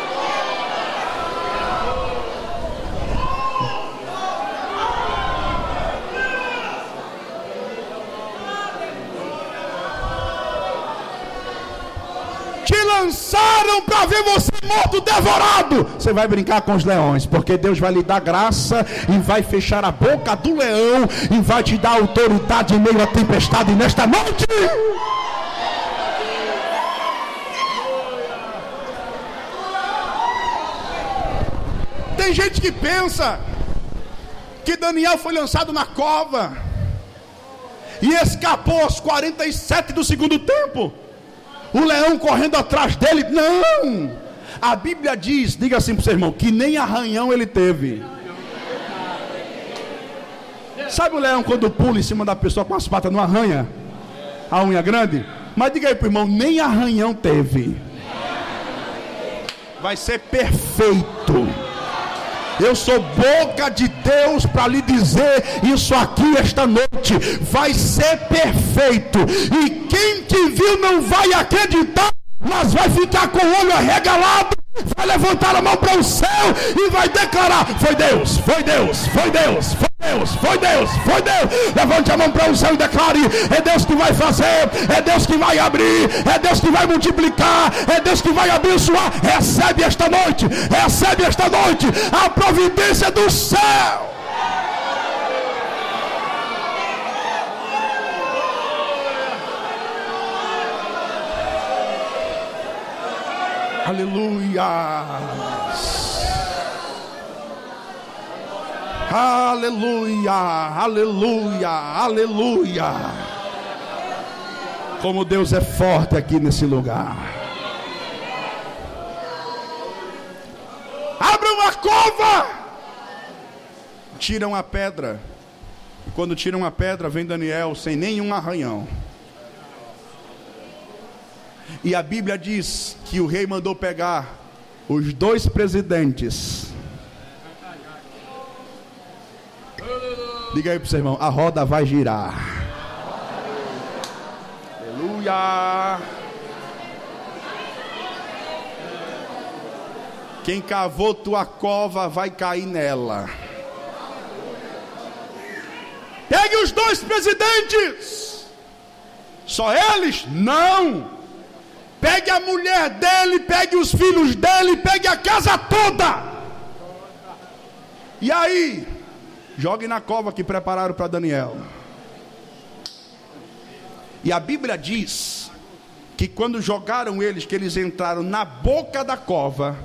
Lançaram para ver você morto, devorado. Você vai brincar com os leões, porque Deus vai lhe dar graça e vai fechar a boca do leão e vai te dar autoridade em meio à tempestade nesta noite. Tem gente que pensa que Daniel foi lançado na cova e escapou aos 47 do segundo tempo o leão correndo atrás dele. Não! A Bíblia diz, diga assim para o seu irmão, que nem arranhão ele teve. Sabe o leão quando pula em cima da pessoa com as patas não arranha? A unha grande? Mas diga aí para o irmão, nem arranhão teve. Vai ser perfeito. Eu sou boca de Deus para lhe dizer isso aqui esta noite. Vai ser perfeito. E quem te viu não vai acreditar, mas vai ficar com o olho arregalado vai levantar a mão para o céu e vai declarar: Foi Deus, foi Deus, foi Deus, foi Deus, foi Deus, foi Deus. Levante a mão para o céu e declare: É Deus que vai fazer, é Deus que vai abrir, é Deus que vai multiplicar, é Deus que vai abençoar. Recebe esta noite, recebe esta noite a providência do céu. Aleluia. Aleluia, aleluia, aleluia. Como Deus é forte aqui nesse lugar. Abra uma cova. Tiram a pedra. E quando tiram a pedra, vem Daniel sem nenhum arranhão. E a Bíblia diz que o rei mandou pegar os dois presidentes. Diga aí para o seu irmão: a roda vai girar. Aleluia. Quem cavou tua cova vai cair nela. Pegue os dois presidentes. Só eles? Não. Pegue a mulher dele, pegue os filhos dele, pegue a casa toda. E aí, jogue na cova que prepararam para Daniel. E a Bíblia diz que quando jogaram eles, que eles entraram na boca da cova,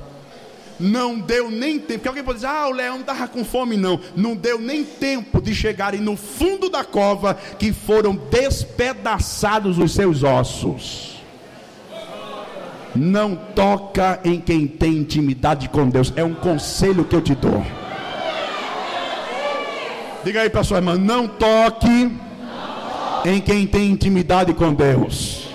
não deu nem tempo. Porque alguém pode dizer, ah, o leão estava com fome. Não, não deu nem tempo de chegarem no fundo da cova, que foram despedaçados os seus ossos. Não toca em quem tem intimidade com Deus. É um conselho que eu te dou. Diga aí para sua irmã: não toque em quem tem intimidade com Deus.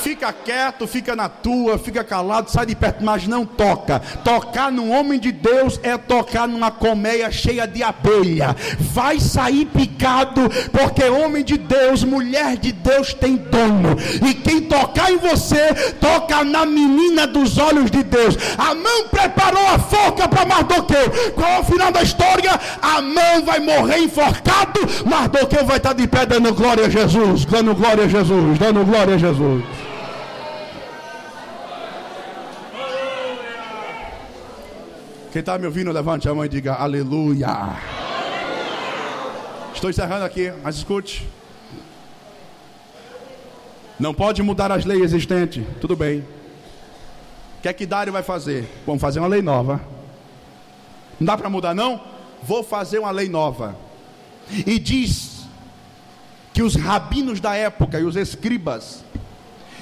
Fica quieto, fica na tua, fica calado, sai de perto, mas não toca. Tocar num homem de Deus é tocar numa colmeia cheia de abelha. Vai sair picado, porque homem de Deus, mulher de Deus tem dono. E quem tocar em você, toca na menina dos olhos de Deus. A mão preparou a forca para Mardoqueu. Qual é o final da história? A mão vai morrer enforcado, Mardoqueu vai estar de pé dando glória a Jesus, dando glória a Jesus, dando glória a Jesus. Quem está me ouvindo, levante a mão e diga aleluia. Estou encerrando aqui, mas escute. Não pode mudar as leis existentes. Tudo bem. O que é que Dário vai fazer? Vamos fazer uma lei nova. Não dá para mudar, não? Vou fazer uma lei nova. E diz que os rabinos da época e os escribas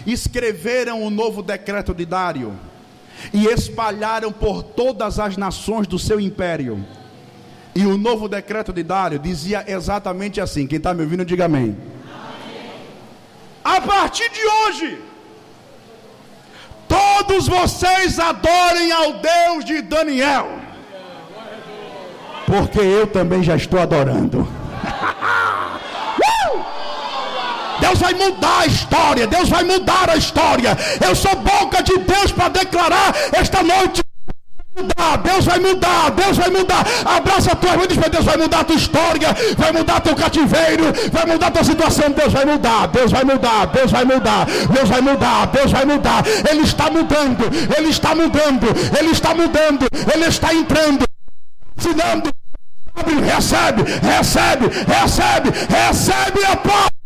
escreveram o novo decreto de Dário e espalharam por todas as nações do seu império. E o novo decreto de Dário dizia exatamente assim: quem está me ouvindo, diga amém. A partir de hoje, todos vocês adorem ao Deus de Daniel, porque eu também já estou adorando. Deus vai mudar a história. Deus vai mudar a história. Eu sou boca de Deus para declarar esta noite. Deus vai mudar, Deus vai mudar. Abraça a tua irmã e diz: Deus vai mudar a tua história, vai mudar teu cativeiro, vai mudar a tua situação. Deus vai mudar, Deus vai mudar, Deus vai mudar, Deus vai mudar, Deus vai mudar. Ele está mudando, Ele está mudando, Ele está mudando, Ele está entrando, ensinando. Recebe, recebe, recebe, recebe a paz.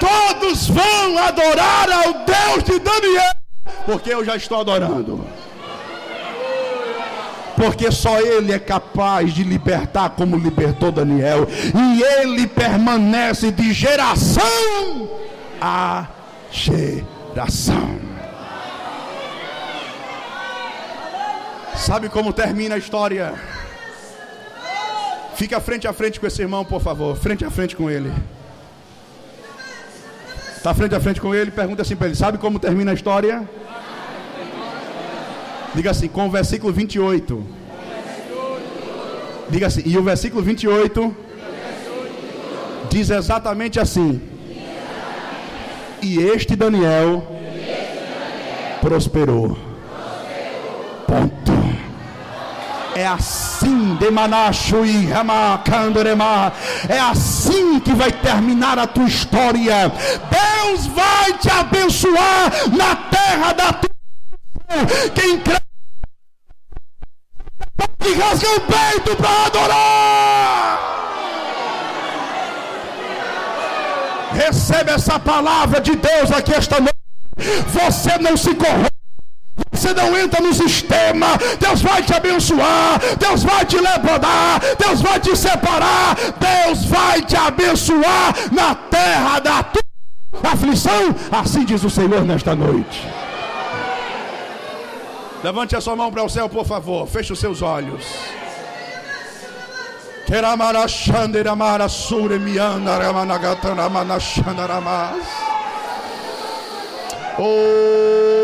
Todos vão adorar ao Deus de Daniel, porque eu já estou adorando. Porque só Ele é capaz de libertar como libertou Daniel, e Ele permanece de geração a geração. Sabe como termina a história? Fica frente a frente com esse irmão, por favor. Frente a frente com ele. Está frente a frente com ele, pergunta assim para ele: Sabe como termina a história? Diga assim, com o versículo 28. Diga assim, e o versículo 28 diz exatamente assim: E este Daniel prosperou. Ponto. É assim, Demanashui Ramakandorema. É assim que vai terminar a tua história. Deus vai te abençoar na terra da tua quem crê que rasga o peito para adorar. Recebe essa palavra de Deus aqui esta noite. Você não se corrompe. Você não entra no sistema, Deus vai te abençoar, Deus vai te levantar, Deus vai te separar, Deus vai te abençoar na terra da tua aflição, assim diz o Senhor nesta noite. Levante a sua mão para o céu, por favor, feche os seus olhos. Oh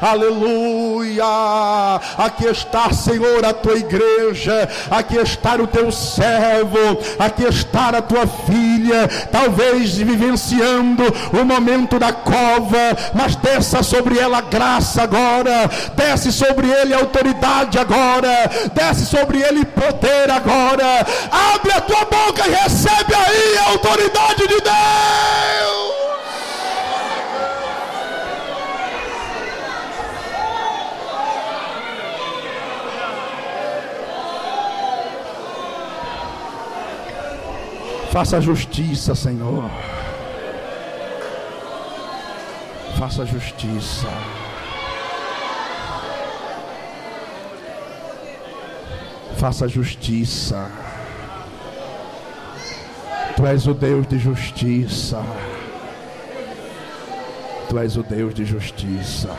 aleluia. Aqui está, Senhor, a tua igreja, aqui está o teu servo, aqui está a tua filha, talvez vivenciando o momento da cova, mas desça sobre ela graça agora, desce sobre ele autoridade agora, desce sobre ele poder agora. Abre a tua boca e recebe aí a autoridade de Deus. Faça justiça, Senhor. Faça justiça. Faça justiça. Tu és o Deus de justiça. Tu és o Deus de justiça.